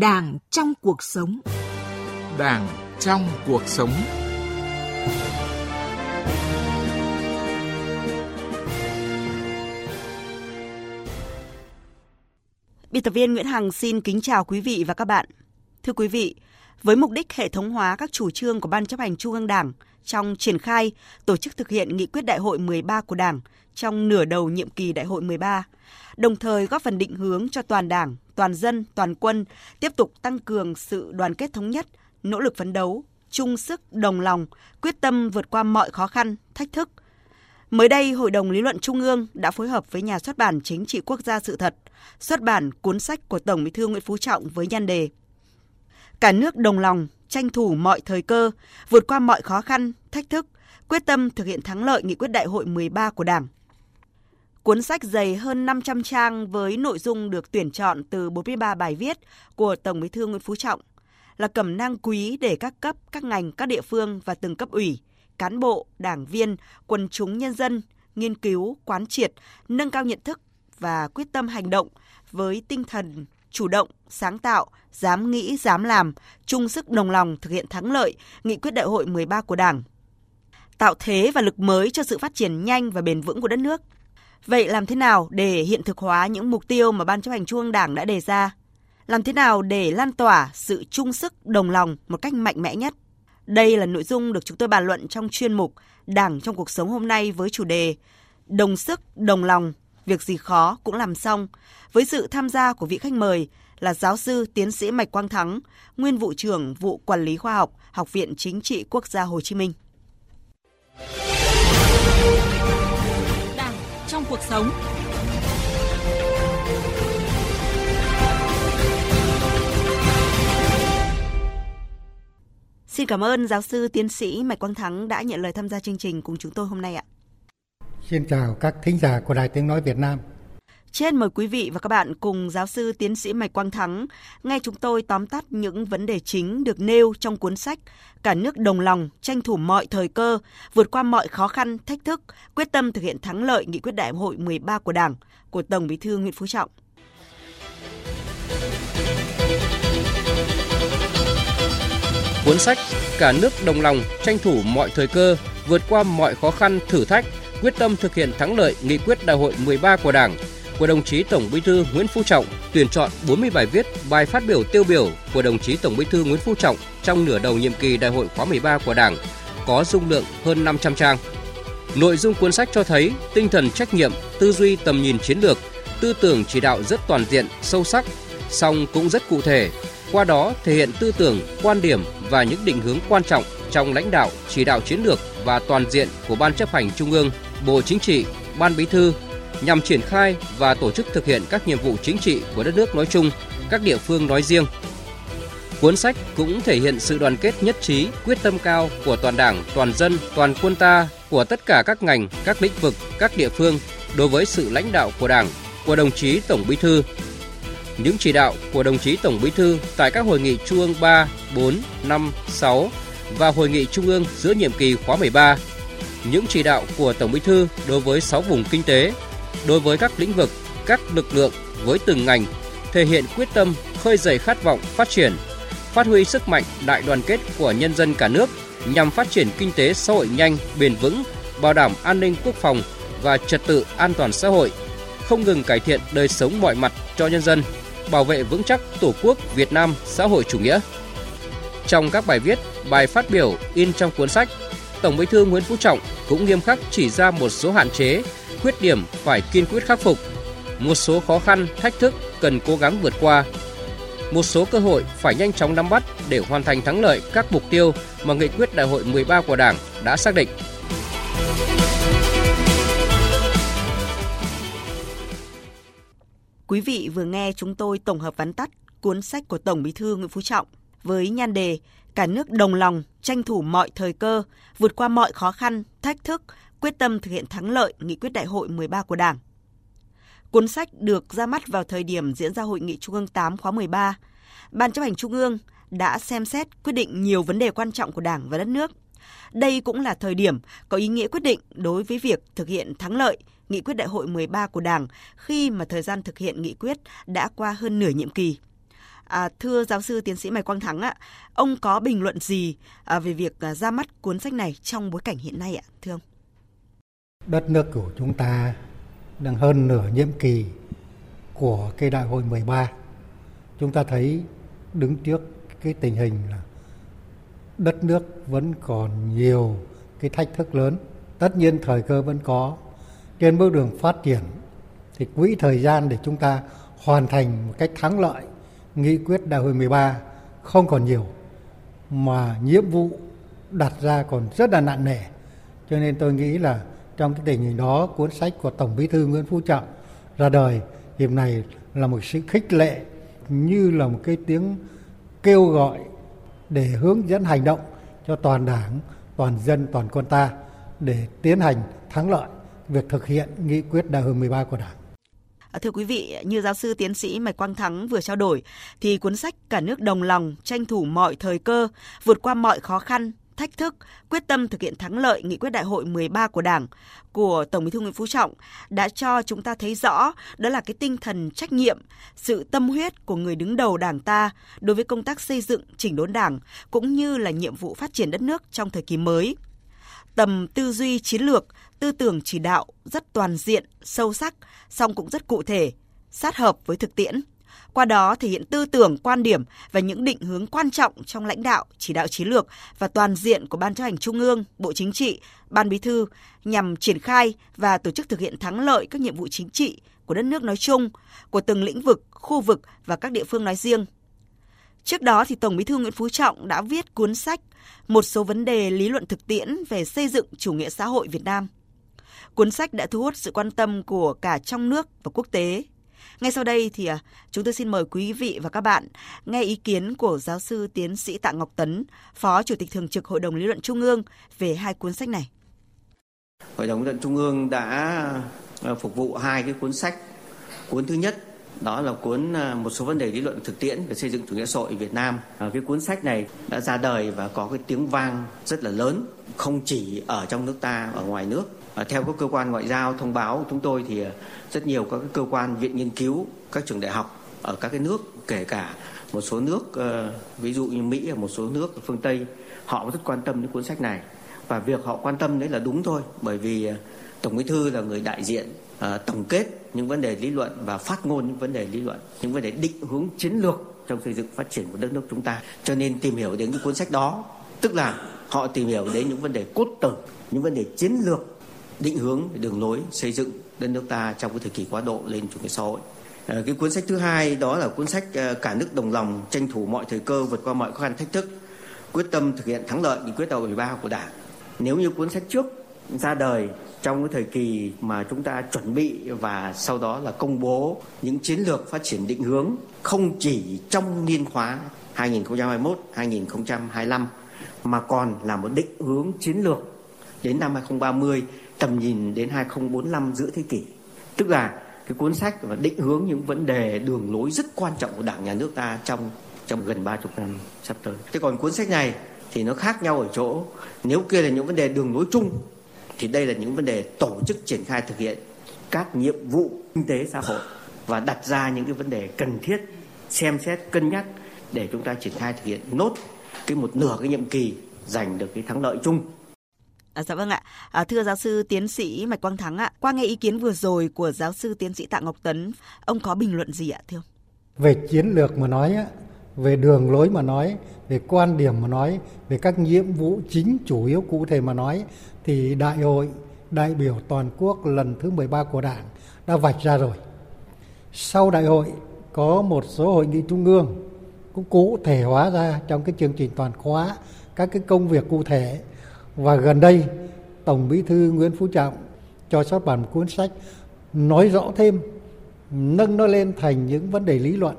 Đảng trong cuộc sống. Đảng trong cuộc sống. Biên tập viên Nguyễn Hằng xin kính chào quý vị và các bạn. Thưa quý vị, với mục đích hệ thống hóa các chủ trương của Ban chấp hành Trung ương Đảng trong triển khai, tổ chức thực hiện nghị quyết đại hội 13 của Đảng trong nửa đầu nhiệm kỳ đại hội 13, đồng thời góp phần định hướng cho toàn Đảng, toàn dân, toàn quân tiếp tục tăng cường sự đoàn kết thống nhất, nỗ lực phấn đấu, chung sức đồng lòng, quyết tâm vượt qua mọi khó khăn, thách thức. Mới đây, Hội đồng Lý luận Trung ương đã phối hợp với nhà xuất bản Chính trị Quốc gia sự thật, xuất bản cuốn sách của Tổng Bí thư Nguyễn Phú Trọng với nhan đề Cả nước đồng lòng, tranh thủ mọi thời cơ, vượt qua mọi khó khăn, thách thức, quyết tâm thực hiện thắng lợi nghị quyết đại hội 13 của Đảng. Cuốn sách dày hơn 500 trang với nội dung được tuyển chọn từ 43 bài viết của Tổng Bí thư Nguyễn Phú Trọng là cẩm nang quý để các cấp, các ngành, các địa phương và từng cấp ủy, cán bộ, đảng viên, quần chúng nhân dân nghiên cứu, quán triệt, nâng cao nhận thức và quyết tâm hành động với tinh thần chủ động, sáng tạo, dám nghĩ, dám làm, chung sức đồng lòng thực hiện thắng lợi nghị quyết đại hội 13 của Đảng. Tạo thế và lực mới cho sự phát triển nhanh và bền vững của đất nước. Vậy làm thế nào để hiện thực hóa những mục tiêu mà Ban chấp hành Trung ương Đảng đã đề ra? Làm thế nào để lan tỏa sự chung sức đồng lòng một cách mạnh mẽ nhất? Đây là nội dung được chúng tôi bàn luận trong chuyên mục Đảng trong cuộc sống hôm nay với chủ đề Đồng sức, đồng lòng, việc gì khó cũng làm xong, với sự tham gia của vị khách mời là giáo sư tiến sĩ Mạch Quang Thắng, nguyên vụ trưởng vụ quản lý khoa học, Học viện Chính trị Quốc gia Hồ Chí Minh. Đảng trong cuộc sống. Xin cảm ơn giáo sư tiến sĩ Mạch Quang Thắng đã nhận lời tham gia chương trình cùng chúng tôi hôm nay ạ. Xin chào các thính giả của Đài Tiếng Nói Việt Nam. Trên mời quý vị và các bạn cùng giáo sư tiến sĩ Mạch Quang Thắng nghe chúng tôi tóm tắt những vấn đề chính được nêu trong cuốn sách Cả nước đồng lòng, tranh thủ mọi thời cơ, vượt qua mọi khó khăn, thách thức, quyết tâm thực hiện thắng lợi nghị quyết đại hội 13 của Đảng của Tổng Bí thư Nguyễn Phú Trọng. Cuốn sách Cả nước đồng lòng, tranh thủ mọi thời cơ, vượt qua mọi khó khăn, thử thách, quyết tâm thực hiện thắng lợi nghị quyết đại hội 13 của Đảng của đồng chí Tổng Bí thư Nguyễn Phú Trọng tuyển chọn 40 bài viết, bài phát biểu tiêu biểu của đồng chí Tổng Bí thư Nguyễn Phú Trọng trong nửa đầu nhiệm kỳ đại hội khóa 13 của Đảng có dung lượng hơn 500 trang. Nội dung cuốn sách cho thấy tinh thần trách nhiệm, tư duy tầm nhìn chiến lược, tư tưởng chỉ đạo rất toàn diện, sâu sắc, song cũng rất cụ thể. Qua đó thể hiện tư tưởng, quan điểm và những định hướng quan trọng trong lãnh đạo, chỉ đạo chiến lược và toàn diện của Ban chấp hành Trung ương, Bộ Chính trị, Ban Bí thư nhằm triển khai và tổ chức thực hiện các nhiệm vụ chính trị của đất nước nói chung, các địa phương nói riêng. Cuốn sách cũng thể hiện sự đoàn kết nhất trí, quyết tâm cao của toàn Đảng, toàn dân, toàn quân ta, của tất cả các ngành, các lĩnh vực, các địa phương đối với sự lãnh đạo của Đảng, của đồng chí Tổng Bí thư. Những chỉ đạo của đồng chí Tổng Bí thư tại các hội nghị Trung ương 3, 4, 5, 6 và hội nghị Trung ương giữa nhiệm kỳ khóa 13. Những chỉ đạo của Tổng Bí thư đối với 6 vùng kinh tế, đối với các lĩnh vực, các lực lượng với từng ngành thể hiện quyết tâm khơi dậy khát vọng phát triển, phát huy sức mạnh đại đoàn kết của nhân dân cả nước nhằm phát triển kinh tế xã hội nhanh, bền vững, bảo đảm an ninh quốc phòng và trật tự an toàn xã hội, không ngừng cải thiện đời sống mọi mặt cho nhân dân, bảo vệ vững chắc Tổ quốc Việt Nam xã hội chủ nghĩa. Trong các bài viết, bài phát biểu in trong cuốn sách, Tổng Bí thư Nguyễn Phú Trọng cũng nghiêm khắc chỉ ra một số hạn chế khuyết điểm phải kiên quyết khắc phục, một số khó khăn, thách thức cần cố gắng vượt qua, một số cơ hội phải nhanh chóng nắm bắt để hoàn thành thắng lợi các mục tiêu mà nghị quyết đại hội 13 của Đảng đã xác định. Quý vị vừa nghe chúng tôi tổng hợp vắn tắt cuốn sách của Tổng Bí thư Nguyễn Phú Trọng với nhan đề Cả nước đồng lòng, tranh thủ mọi thời cơ, vượt qua mọi khó khăn, thách thức, quyết tâm thực hiện thắng lợi nghị quyết đại hội 13 của Đảng. Cuốn sách được ra mắt vào thời điểm diễn ra hội nghị Trung ương 8 khóa 13. Ban chấp hành Trung ương đã xem xét quyết định nhiều vấn đề quan trọng của Đảng và đất nước. Đây cũng là thời điểm có ý nghĩa quyết định đối với việc thực hiện thắng lợi nghị quyết đại hội 13 của Đảng khi mà thời gian thực hiện nghị quyết đã qua hơn nửa nhiệm kỳ. À, thưa giáo sư tiến sĩ Mai Quang Thắng ạ, ông có bình luận gì à, về việc à, ra mắt cuốn sách này trong bối cảnh hiện nay ạ, thưa ông? Đất nước của chúng ta đang hơn nửa nhiệm kỳ của cái đại hội 13. Chúng ta thấy đứng trước cái tình hình là đất nước vẫn còn nhiều cái thách thức lớn. Tất nhiên thời cơ vẫn có. Trên bước đường phát triển thì quỹ thời gian để chúng ta hoàn thành một cách thắng lợi nghị quyết đại hội 13 không còn nhiều mà nhiệm vụ đặt ra còn rất là nặng nề. Cho nên tôi nghĩ là trong cái tình hình đó cuốn sách của Tổng Bí thư Nguyễn Phú Trọng ra đời dịp này là một sự khích lệ như là một cái tiếng kêu gọi để hướng dẫn hành động cho toàn đảng, toàn dân, toàn quân ta để tiến hành thắng lợi việc thực hiện nghị quyết đại hội 13 của Đảng. À, thưa quý vị, như giáo sư tiến sĩ Mạch Quang Thắng vừa trao đổi, thì cuốn sách Cả nước đồng lòng, tranh thủ mọi thời cơ, vượt qua mọi khó khăn, thách thức, quyết tâm thực hiện thắng lợi nghị quyết đại hội 13 của Đảng của Tổng Bí thư Nguyễn Phú Trọng đã cho chúng ta thấy rõ đó là cái tinh thần trách nhiệm, sự tâm huyết của người đứng đầu Đảng ta đối với công tác xây dựng chỉnh đốn Đảng cũng như là nhiệm vụ phát triển đất nước trong thời kỳ mới. Tầm tư duy chiến lược, tư tưởng chỉ đạo rất toàn diện, sâu sắc, song cũng rất cụ thể, sát hợp với thực tiễn qua đó thể hiện tư tưởng, quan điểm và những định hướng quan trọng trong lãnh đạo, chỉ đạo chiến lược và toàn diện của Ban chấp hành Trung ương, Bộ Chính trị, Ban Bí thư nhằm triển khai và tổ chức thực hiện thắng lợi các nhiệm vụ chính trị của đất nước nói chung, của từng lĩnh vực, khu vực và các địa phương nói riêng. Trước đó thì Tổng Bí thư Nguyễn Phú Trọng đã viết cuốn sách Một số vấn đề lý luận thực tiễn về xây dựng chủ nghĩa xã hội Việt Nam. Cuốn sách đã thu hút sự quan tâm của cả trong nước và quốc tế. Ngay sau đây thì à, chúng tôi xin mời quý vị và các bạn nghe ý kiến của giáo sư tiến sĩ Tạ Ngọc Tấn, Phó Chủ tịch Thường trực Hội đồng Lý luận Trung ương về hai cuốn sách này. Hội đồng Lý luận Trung ương đã à, phục vụ hai cái cuốn sách. Cuốn thứ nhất đó là cuốn à, một số vấn đề lý luận thực tiễn về xây dựng chủ nghĩa xã hội Việt Nam. Cái cuốn sách này đã ra đời và có cái tiếng vang rất là lớn, không chỉ ở trong nước ta, ở ngoài nước À, theo các cơ quan ngoại giao thông báo chúng tôi thì ờ, rất nhiều các cơ quan viện nghiên cứu, các trường đại học ở các cái nước kể cả một số nước ờ, ví dụ như Mỹ và một số nước ở phương Tây họ rất quan tâm đến cuốn sách này. Và việc họ quan tâm đấy là đúng thôi bởi vì tổng bí thư là người đại diện tổng kết những vấn đề lý luận và phát ngôn những vấn đề lý luận những vấn đề định hướng chiến lược trong xây dựng phát triển của đất nước chúng ta. Cho nên tìm hiểu đến cái cuốn sách đó tức là họ tìm hiểu đến những vấn đề cốt tử những vấn đề chiến lược định hướng đường lối xây dựng đất nước ta trong cái thời kỳ quá độ lên chủ nghĩa xã hội. Ờ, cái cuốn sách thứ hai đó là cuốn sách ờ, cả nước đồng lòng tranh thủ mọi thời cơ vượt qua mọi khó khăn thách thức, quyết tâm thực hiện thắng lợi nghị quyết đại hội 13 của Đảng. Nếu như cuốn sách trước ra đời trong cái thời kỳ mà chúng ta chuẩn bị và sau đó là công bố những chiến lược phát triển định hướng không chỉ trong niên khóa 2021-2025 mà còn là một định hướng chiến lược đến năm 2030 tầm nhìn đến 2045 giữa thế kỷ. Tức là cái cuốn sách và định hướng những vấn đề đường lối rất quan trọng của Đảng, nhà nước ta trong trong gần 30 năm sắp tới. Thế còn cuốn sách này thì nó khác nhau ở chỗ, nếu kia là những vấn đề đường lối chung, thì đây là những vấn đề tổ chức triển khai thực hiện các nhiệm vụ kinh tế xã hội và đặt ra những cái vấn đề cần thiết, xem xét, cân nhắc để chúng ta triển khai thực hiện nốt cái một nửa cái nhiệm kỳ giành được cái thắng lợi chung À, dạ vâng ạ. À, thưa giáo sư tiến sĩ Mạch Quang Thắng ạ, qua nghe ý kiến vừa rồi của giáo sư tiến sĩ Tạ Ngọc Tấn, ông có bình luận gì ạ thưa ông? Về chiến lược mà nói á, về đường lối mà nói, về quan điểm mà nói, về các nhiệm vụ chính chủ yếu cụ thể mà nói thì đại hội đại biểu toàn quốc lần thứ 13 của Đảng đã vạch ra rồi. Sau đại hội có một số hội nghị trung ương cũng cụ thể hóa ra trong cái chương trình toàn khóa các cái công việc cụ thể và gần đây Tổng Bí thư Nguyễn Phú Trọng cho xuất bản một cuốn sách nói rõ thêm nâng nó lên thành những vấn đề lý luận.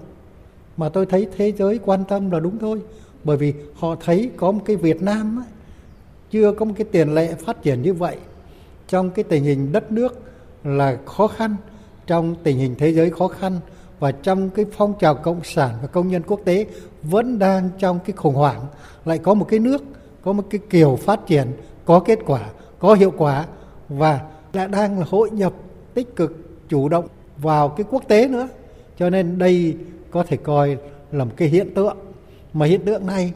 Mà tôi thấy thế giới quan tâm là đúng thôi bởi vì họ thấy có một cái Việt Nam ấy, chưa có một cái tiền lệ phát triển như vậy. Trong cái tình hình đất nước là khó khăn trong tình hình thế giới khó khăn và trong cái phong trào cộng sản và công nhân quốc tế vẫn đang trong cái khủng hoảng lại có một cái nước có một cái kiểu phát triển có kết quả có hiệu quả và đã đang là hội nhập tích cực chủ động vào cái quốc tế nữa cho nên đây có thể coi là một cái hiện tượng mà hiện tượng này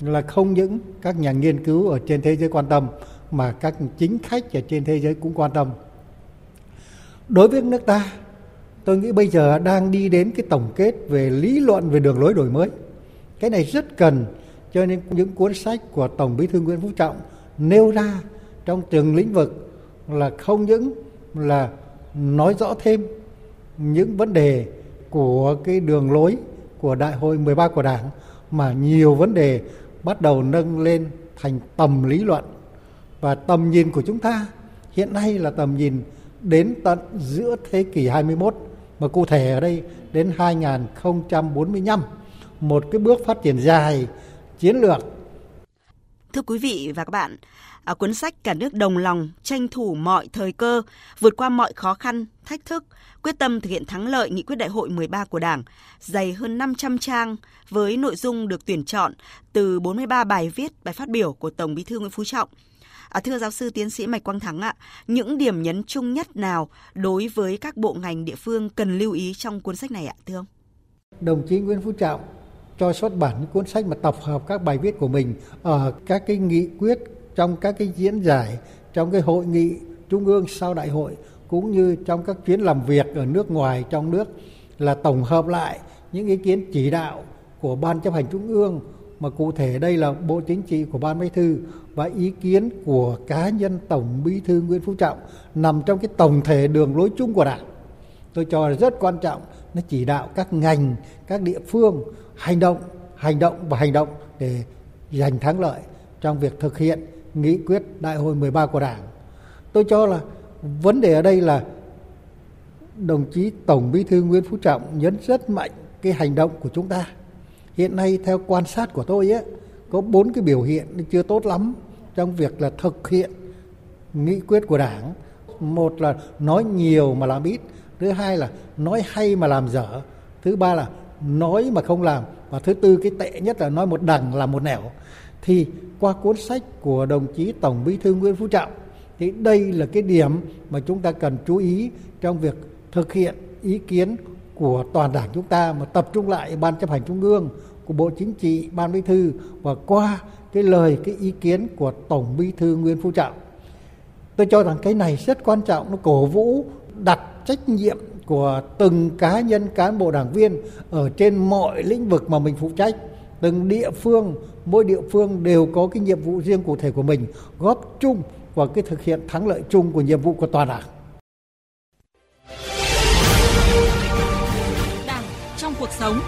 là không những các nhà nghiên cứu ở trên thế giới quan tâm mà các chính khách ở trên thế giới cũng quan tâm. Đối với nước ta, tôi nghĩ bây giờ đang đi đến cái tổng kết về lý luận về đường lối đổi mới. Cái này rất cần cho nên những cuốn sách của Tổng Bí thư Nguyễn Phú Trọng nêu ra trong từng lĩnh vực là không những là nói rõ thêm những vấn đề của cái đường lối của Đại hội 13 của Đảng, mà nhiều vấn đề bắt đầu nâng lên thành tầm lý luận. Và tầm nhìn của chúng ta hiện nay là tầm nhìn đến tận giữa thế kỷ 21 mà cụ thể ở đây đến 2045 một cái bước phát triển dài chiến lược. Thưa quý vị và các bạn, ở cuốn sách Cả nước đồng lòng tranh thủ mọi thời cơ, vượt qua mọi khó khăn, thách thức, quyết tâm thực hiện thắng lợi nghị quyết đại hội 13 của Đảng, dày hơn 500 trang với nội dung được tuyển chọn từ 43 bài viết, bài phát biểu của Tổng Bí thư Nguyễn Phú Trọng. À, thưa giáo sư tiến sĩ Mạch Quang Thắng ạ, những điểm nhấn chung nhất nào đối với các bộ ngành địa phương cần lưu ý trong cuốn sách này ạ, thưa ông? Đồng chí Nguyễn Phú Trọng cho xuất bản những cuốn sách mà tập hợp các bài viết của mình ở các cái nghị quyết trong các cái diễn giải, trong cái hội nghị trung ương sau đại hội, cũng như trong các chuyến làm việc ở nước ngoài trong nước, là tổng hợp lại những ý kiến chỉ đạo của ban chấp hành trung ương, mà cụ thể đây là bộ chính trị của ban bí thư và ý kiến của cá nhân tổng bí thư nguyễn phú trọng nằm trong cái tổng thể đường lối chung của đảng. Tôi cho là rất quan trọng, nó chỉ đạo các ngành, các địa phương hành động hành động và hành động để giành thắng lợi trong việc thực hiện nghị quyết đại hội 13 của Đảng. Tôi cho là vấn đề ở đây là đồng chí Tổng Bí thư Nguyễn Phú Trọng nhấn rất mạnh cái hành động của chúng ta. Hiện nay theo quan sát của tôi ấy, có bốn cái biểu hiện chưa tốt lắm trong việc là thực hiện nghị quyết của Đảng. Một là nói nhiều mà làm ít, thứ hai là nói hay mà làm dở, thứ ba là nói mà không làm và thứ tư cái tệ nhất là nói một đằng làm một nẻo thì qua cuốn sách của đồng chí Tổng Bí thư Nguyễn Phú Trọng thì đây là cái điểm mà chúng ta cần chú ý trong việc thực hiện ý kiến của toàn đảng chúng ta mà tập trung lại ban chấp hành trung ương của Bộ Chính trị, Ban Bí thư và qua cái lời cái ý kiến của Tổng Bí thư Nguyễn Phú Trọng. Tôi cho rằng cái này rất quan trọng nó cổ vũ đặt trách nhiệm của từng cá nhân, cán bộ đảng viên ở trên mọi lĩnh vực mà mình phụ trách. Từng địa phương, mỗi địa phương đều có cái nhiệm vụ riêng cụ thể của mình, góp chung vào cái thực hiện thắng lợi chung của nhiệm vụ của toàn đảng. Đảng trong cuộc sống.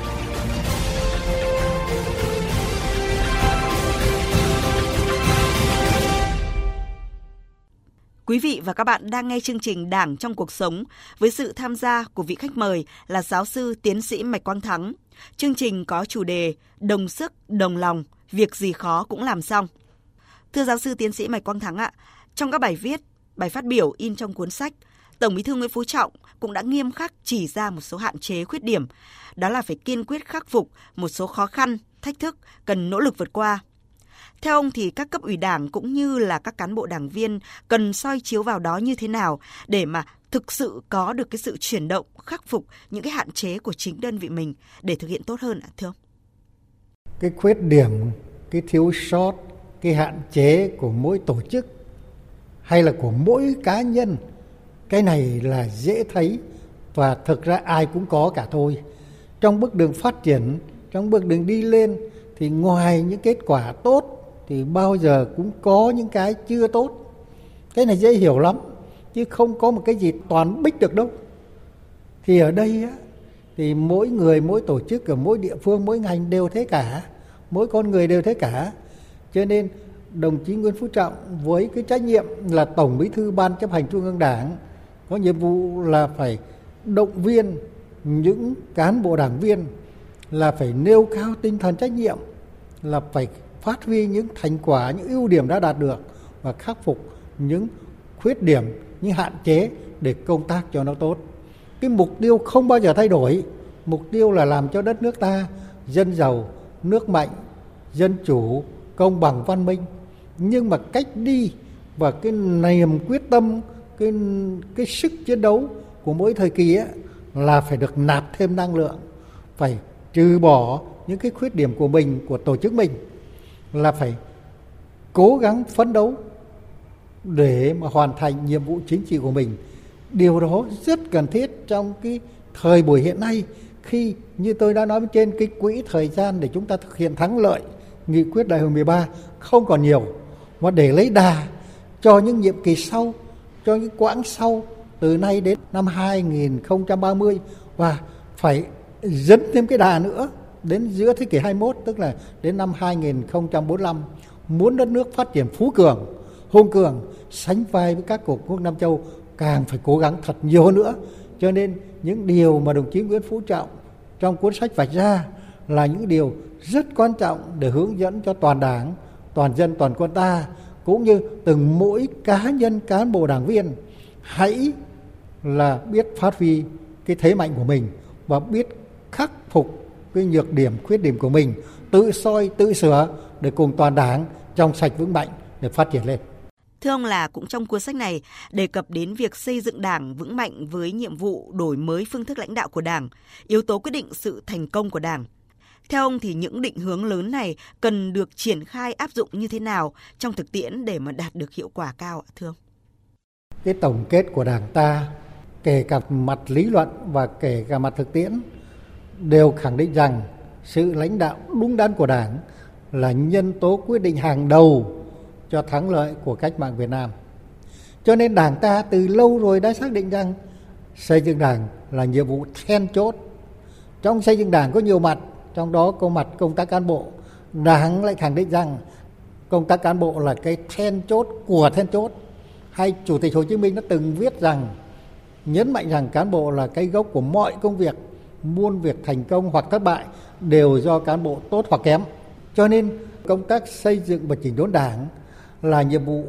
Quý vị và các bạn đang nghe chương trình Đảng trong cuộc sống với sự tham gia của vị khách mời là giáo sư tiến sĩ Mạch Quang Thắng. Chương trình có chủ đề Đồng sức, đồng lòng, việc gì khó cũng làm xong. Thưa giáo sư tiến sĩ Mạch Quang Thắng ạ, trong các bài viết, bài phát biểu in trong cuốn sách, Tổng Bí thư Nguyễn Phú Trọng cũng đã nghiêm khắc chỉ ra một số hạn chế khuyết điểm, đó là phải kiên quyết khắc phục một số khó khăn, thách thức cần nỗ lực vượt qua theo ông thì các cấp ủy đảng cũng như là các cán bộ đảng viên cần soi chiếu vào đó như thế nào để mà thực sự có được cái sự chuyển động, khắc phục những cái hạn chế của chính đơn vị mình để thực hiện tốt hơn ạ thưa ông? Cái khuyết điểm, cái thiếu sót, cái hạn chế của mỗi tổ chức hay là của mỗi cá nhân cái này là dễ thấy và thực ra ai cũng có cả thôi trong bước đường phát triển trong bước đường đi lên thì ngoài những kết quả tốt thì bao giờ cũng có những cái chưa tốt. Cái này dễ hiểu lắm chứ không có một cái gì toàn bích được đâu. Thì ở đây á, thì mỗi người mỗi tổ chức ở mỗi địa phương mỗi ngành đều thế cả. Mỗi con người đều thế cả. Cho nên đồng chí Nguyễn Phú Trọng với cái trách nhiệm là tổng bí thư ban chấp hành trung ương đảng có nhiệm vụ là phải động viên những cán bộ đảng viên là phải nêu cao tinh thần trách nhiệm là phải phát huy những thành quả những ưu điểm đã đạt được và khắc phục những khuyết điểm những hạn chế để công tác cho nó tốt. Cái mục tiêu không bao giờ thay đổi. Mục tiêu là làm cho đất nước ta dân giàu nước mạnh dân chủ công bằng văn minh. Nhưng mà cách đi và cái niềm quyết tâm cái cái sức chiến đấu của mỗi thời kỳ ấy, là phải được nạp thêm năng lượng phải trừ bỏ những cái khuyết điểm của mình của tổ chức mình là phải cố gắng phấn đấu để mà hoàn thành nhiệm vụ chính trị của mình. Điều đó rất cần thiết trong cái thời buổi hiện nay, khi như tôi đã nói trên, cái quỹ thời gian để chúng ta thực hiện thắng lợi nghị quyết đại hội 13 không còn nhiều. Mà để lấy đà cho những nhiệm kỳ sau, cho những quãng sau, từ nay đến năm 2030 và phải dẫn thêm cái đà nữa đến giữa thế kỷ 21 tức là đến năm 2045 muốn đất nước phát triển phú cường, hùng cường, sánh vai với các cường quốc Nam Châu càng phải cố gắng thật nhiều hơn nữa. Cho nên những điều mà đồng chí Nguyễn Phú Trọng trong cuốn sách vạch ra là những điều rất quan trọng để hướng dẫn cho toàn đảng, toàn dân, toàn quân ta cũng như từng mỗi cá nhân cán bộ đảng viên hãy là biết phát huy cái thế mạnh của mình và biết khắc phục cái nhược điểm khuyết điểm của mình tự soi tự sửa để cùng toàn đảng trong sạch vững mạnh để phát triển lên Thưa ông là cũng trong cuốn sách này đề cập đến việc xây dựng Đảng vững mạnh với nhiệm vụ đổi mới phương thức lãnh đạo của Đảng, yếu tố quyết định sự thành công của Đảng. Theo ông thì những định hướng lớn này cần được triển khai áp dụng như thế nào trong thực tiễn để mà đạt được hiệu quả cao ạ thưa ông? Cái tổng kết của Đảng ta kể cả mặt lý luận và kể cả mặt thực tiễn đều khẳng định rằng sự lãnh đạo đúng đắn của Đảng là nhân tố quyết định hàng đầu cho thắng lợi của cách mạng Việt Nam. Cho nên Đảng ta từ lâu rồi đã xác định rằng xây dựng Đảng là nhiệm vụ then chốt. Trong xây dựng Đảng có nhiều mặt, trong đó có mặt công tác cán bộ. Đảng lại khẳng định rằng công tác cán bộ là cái then chốt của then chốt. Hay Chủ tịch Hồ Chí Minh đã từng viết rằng nhấn mạnh rằng cán bộ là cái gốc của mọi công việc, muôn việc thành công hoặc thất bại đều do cán bộ tốt hoặc kém. Cho nên công tác xây dựng và chỉnh đốn đảng là nhiệm vụ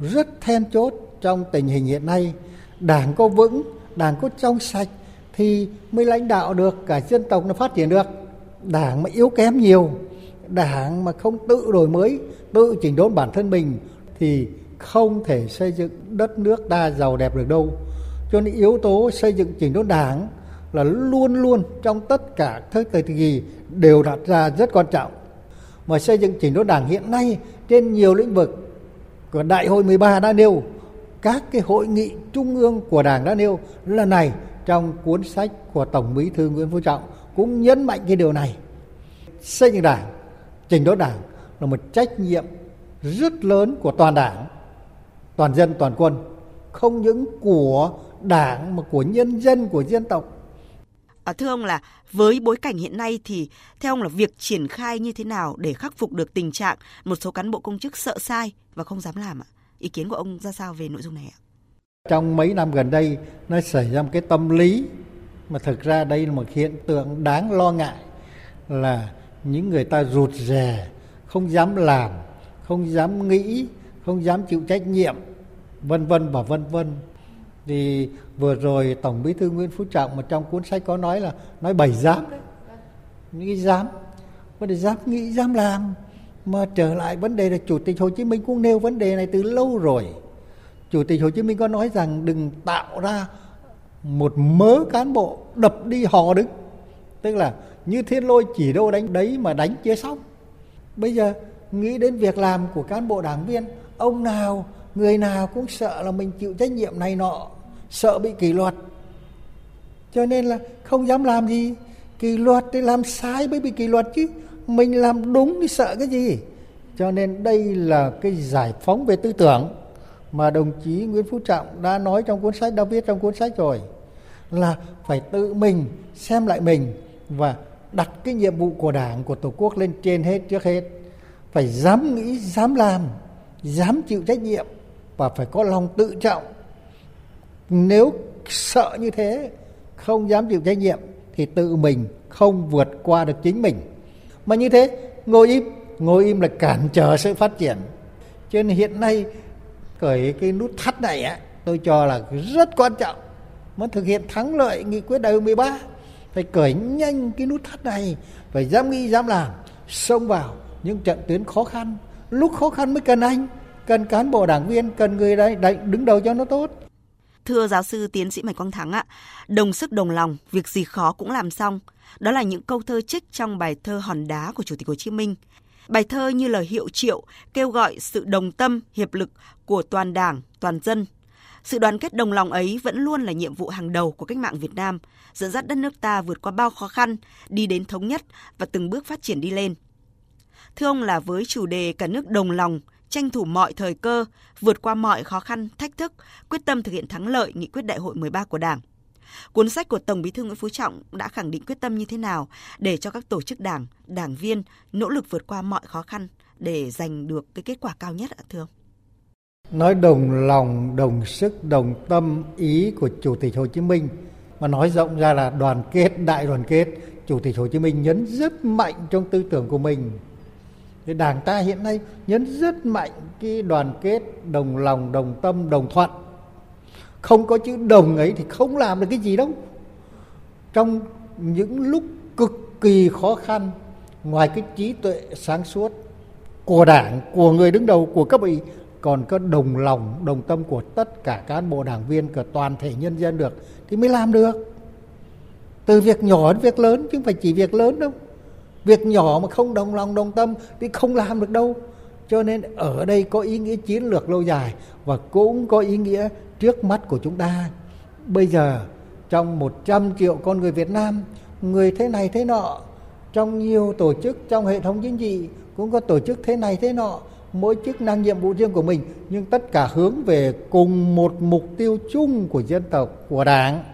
rất then chốt trong tình hình hiện nay. Đảng có vững, đảng có trong sạch thì mới lãnh đạo được cả dân tộc nó phát triển được. Đảng mà yếu kém nhiều, đảng mà không tự đổi mới, tự chỉnh đốn bản thân mình thì không thể xây dựng đất nước ta giàu đẹp được đâu. Cho nên yếu tố xây dựng chỉnh đốn đảng là luôn luôn trong tất cả thời kỳ đều đặt ra rất quan trọng. Mà xây dựng chỉnh đốn đảng hiện nay trên nhiều lĩnh vực, của đại hội 13 đã nêu, các cái hội nghị trung ương của đảng đã nêu, lần này trong cuốn sách của tổng bí thư nguyễn phú trọng cũng nhấn mạnh cái điều này xây dựng đảng chỉnh đốn đảng là một trách nhiệm rất lớn của toàn đảng, toàn dân, toàn quân, không những của đảng mà của nhân dân, của dân tộc À, thưa ông là với bối cảnh hiện nay thì theo ông là việc triển khai như thế nào để khắc phục được tình trạng một số cán bộ công chức sợ sai và không dám làm ạ? Ý kiến của ông ra sao về nội dung này ạ? Trong mấy năm gần đây nó xảy ra một cái tâm lý mà thực ra đây là một hiện tượng đáng lo ngại là những người ta rụt rè, không dám làm, không dám nghĩ, không dám chịu trách nhiệm, vân vân và vân vân thì vừa rồi tổng bí thư nguyễn phú trọng mà trong cuốn sách có nói là nói bảy dám đấy cái dám vấn đề dám nghĩ dám làm. Mà trở lại vấn đề là chủ tịch hồ chí minh cũng nêu vấn đề này từ lâu rồi. Chủ tịch hồ chí minh có nói rằng đừng tạo ra một mớ cán bộ đập đi hò đứng. Tức là như thiên lôi chỉ đâu đánh đấy mà đánh chưa xong. Bây giờ nghĩ đến việc làm của cán bộ đảng viên ông nào người nào cũng sợ là mình chịu trách nhiệm này nọ sợ bị kỷ luật. Cho nên là không dám làm gì. Kỷ luật thì làm sai mới bị kỷ luật chứ. Mình làm đúng thì sợ cái gì? Cho nên đây là cái giải phóng về tư tưởng mà đồng chí Nguyễn Phú Trọng đã nói trong cuốn sách, đã viết trong cuốn sách rồi. Là phải tự mình xem lại mình và đặt cái nhiệm vụ của đảng, của tổ quốc lên trên hết, trước hết. Phải dám nghĩ, dám làm, dám chịu trách nhiệm và phải có lòng tự trọng nếu sợ như thế, không dám chịu trách nhiệm, thì tự mình không vượt qua được chính mình. Mà như thế, ngồi im ngồi im là cản trở sự phát triển. Cho nên hiện nay, cởi cái nút thắt này á, tôi cho là rất quan trọng. Muốn thực hiện thắng lợi nghị quyết đại hội 13 phải cởi nhanh cái nút thắt này, phải dám nghĩ, dám làm, xông vào những trận tuyến khó khăn. Lúc khó khăn mới cần anh, cần cán bộ đảng viên, cần người đấy đứng đầu cho nó tốt. Thưa giáo sư tiến sĩ Mạch Quang Thắng ạ, đồng sức đồng lòng, việc gì khó cũng làm xong. Đó là những câu thơ trích trong bài thơ Hòn đá của Chủ tịch Hồ Chí Minh. Bài thơ như lời hiệu triệu kêu gọi sự đồng tâm, hiệp lực của toàn đảng, toàn dân. Sự đoàn kết đồng lòng ấy vẫn luôn là nhiệm vụ hàng đầu của cách mạng Việt Nam, dẫn dắt đất nước ta vượt qua bao khó khăn, đi đến thống nhất và từng bước phát triển đi lên. Thưa ông là với chủ đề cả nước đồng lòng, tranh thủ mọi thời cơ, vượt qua mọi khó khăn, thách thức, quyết tâm thực hiện thắng lợi nghị quyết đại hội 13 của Đảng. Cuốn sách của Tổng Bí thư Nguyễn Phú Trọng đã khẳng định quyết tâm như thế nào để cho các tổ chức đảng, đảng viên nỗ lực vượt qua mọi khó khăn để giành được cái kết quả cao nhất ạ thưa ông? Nói đồng lòng, đồng sức, đồng tâm ý của Chủ tịch Hồ Chí Minh mà nói rộng ra là đoàn kết, đại đoàn kết. Chủ tịch Hồ Chí Minh nhấn rất mạnh trong tư tưởng của mình thì đảng ta hiện nay nhấn rất mạnh cái đoàn kết, đồng lòng, đồng tâm, đồng thuận. Không có chữ đồng ấy thì không làm được cái gì đâu. Trong những lúc cực kỳ khó khăn, ngoài cái trí tuệ sáng suốt của đảng, của người đứng đầu, của cấp ủy, còn có đồng lòng, đồng tâm của tất cả cán bộ đảng viên, của toàn thể nhân dân được, thì mới làm được. Từ việc nhỏ đến việc lớn chứ không phải chỉ việc lớn đâu việc nhỏ mà không đồng lòng, đồng tâm thì không làm được đâu. Cho nên ở đây có ý nghĩa chiến lược lâu dài và cũng có ý nghĩa trước mắt của chúng ta. Bây giờ, trong 100 triệu con người Việt Nam, người thế này thế nọ, trong nhiều tổ chức trong hệ thống chính trị cũng có tổ chức thế này thế nọ, mỗi chức năng nhiệm vụ riêng của mình, nhưng tất cả hướng về cùng một mục tiêu chung của dân tộc, của đảng.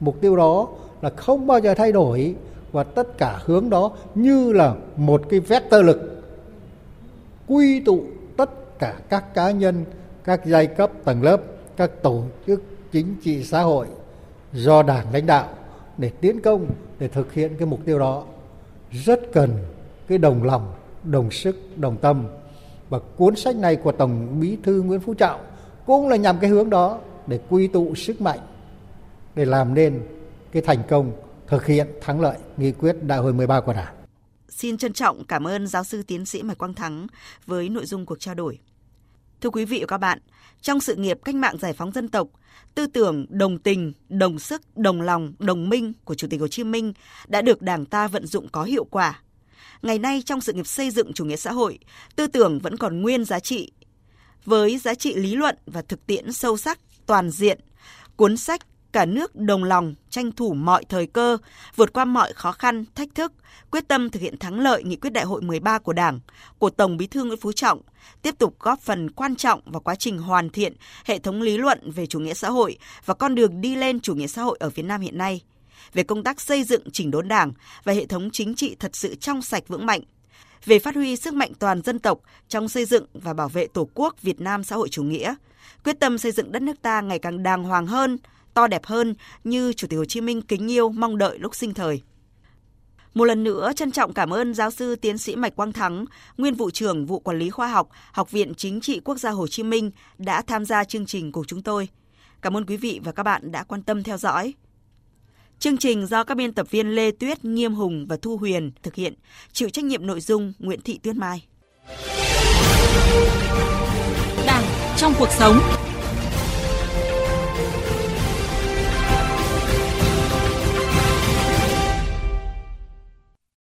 Mục tiêu đó là không bao giờ thay đổi và tất cả hướng đó như là một cái vector lực, quy tụ tất cả các cá nhân, các giai cấp tầng lớp, các tổ chức chính trị xã hội do đảng lãnh đạo để tiến công, để thực hiện cái mục tiêu đó. Rất cần cái đồng lòng, đồng sức, đồng tâm. Và cuốn sách này của tổng bí thư nguyễn phú trọng cũng là nhằm cái hướng đó để quy tụ sức mạnh, để làm nên cái thành công thực hiện thắng lợi nghị quyết đại hội 13 của Đảng. Xin trân trọng cảm ơn giáo sư tiến sĩ Mạch Quang Thắng với nội dung cuộc trao đổi. Thưa quý vị và các bạn, trong sự nghiệp cách mạng giải phóng dân tộc, tư tưởng đồng tình, đồng sức, đồng lòng, đồng minh của Chủ tịch Hồ Chí Minh đã được Đảng ta vận dụng có hiệu quả. Ngày nay trong sự nghiệp xây dựng chủ nghĩa xã hội, tư tưởng vẫn còn nguyên giá trị. Với giá trị lý luận và thực tiễn sâu sắc, toàn diện, cuốn sách cả nước đồng lòng tranh thủ mọi thời cơ, vượt qua mọi khó khăn, thách thức, quyết tâm thực hiện thắng lợi nghị quyết đại hội 13 của Đảng, của Tổng Bí thư Nguyễn Phú Trọng, tiếp tục góp phần quan trọng vào quá trình hoàn thiện hệ thống lý luận về chủ nghĩa xã hội và con đường đi lên chủ nghĩa xã hội ở Việt Nam hiện nay, về công tác xây dựng chỉnh đốn Đảng và hệ thống chính trị thật sự trong sạch vững mạnh, về phát huy sức mạnh toàn dân tộc trong xây dựng và bảo vệ Tổ quốc Việt Nam xã hội chủ nghĩa, quyết tâm xây dựng đất nước ta ngày càng đàng hoàng hơn, to đẹp hơn như Chủ tịch Hồ Chí Minh kính yêu mong đợi lúc sinh thời. Một lần nữa trân trọng cảm ơn giáo sư tiến sĩ Mạch Quang Thắng, nguyên vụ trưởng vụ quản lý khoa học, Học viện Chính trị Quốc gia Hồ Chí Minh đã tham gia chương trình của chúng tôi. Cảm ơn quý vị và các bạn đã quan tâm theo dõi. Chương trình do các biên tập viên Lê Tuyết, Nghiêm Hùng và Thu Huyền thực hiện, chịu trách nhiệm nội dung Nguyễn Thị Tuyết Mai. Đảng trong cuộc sống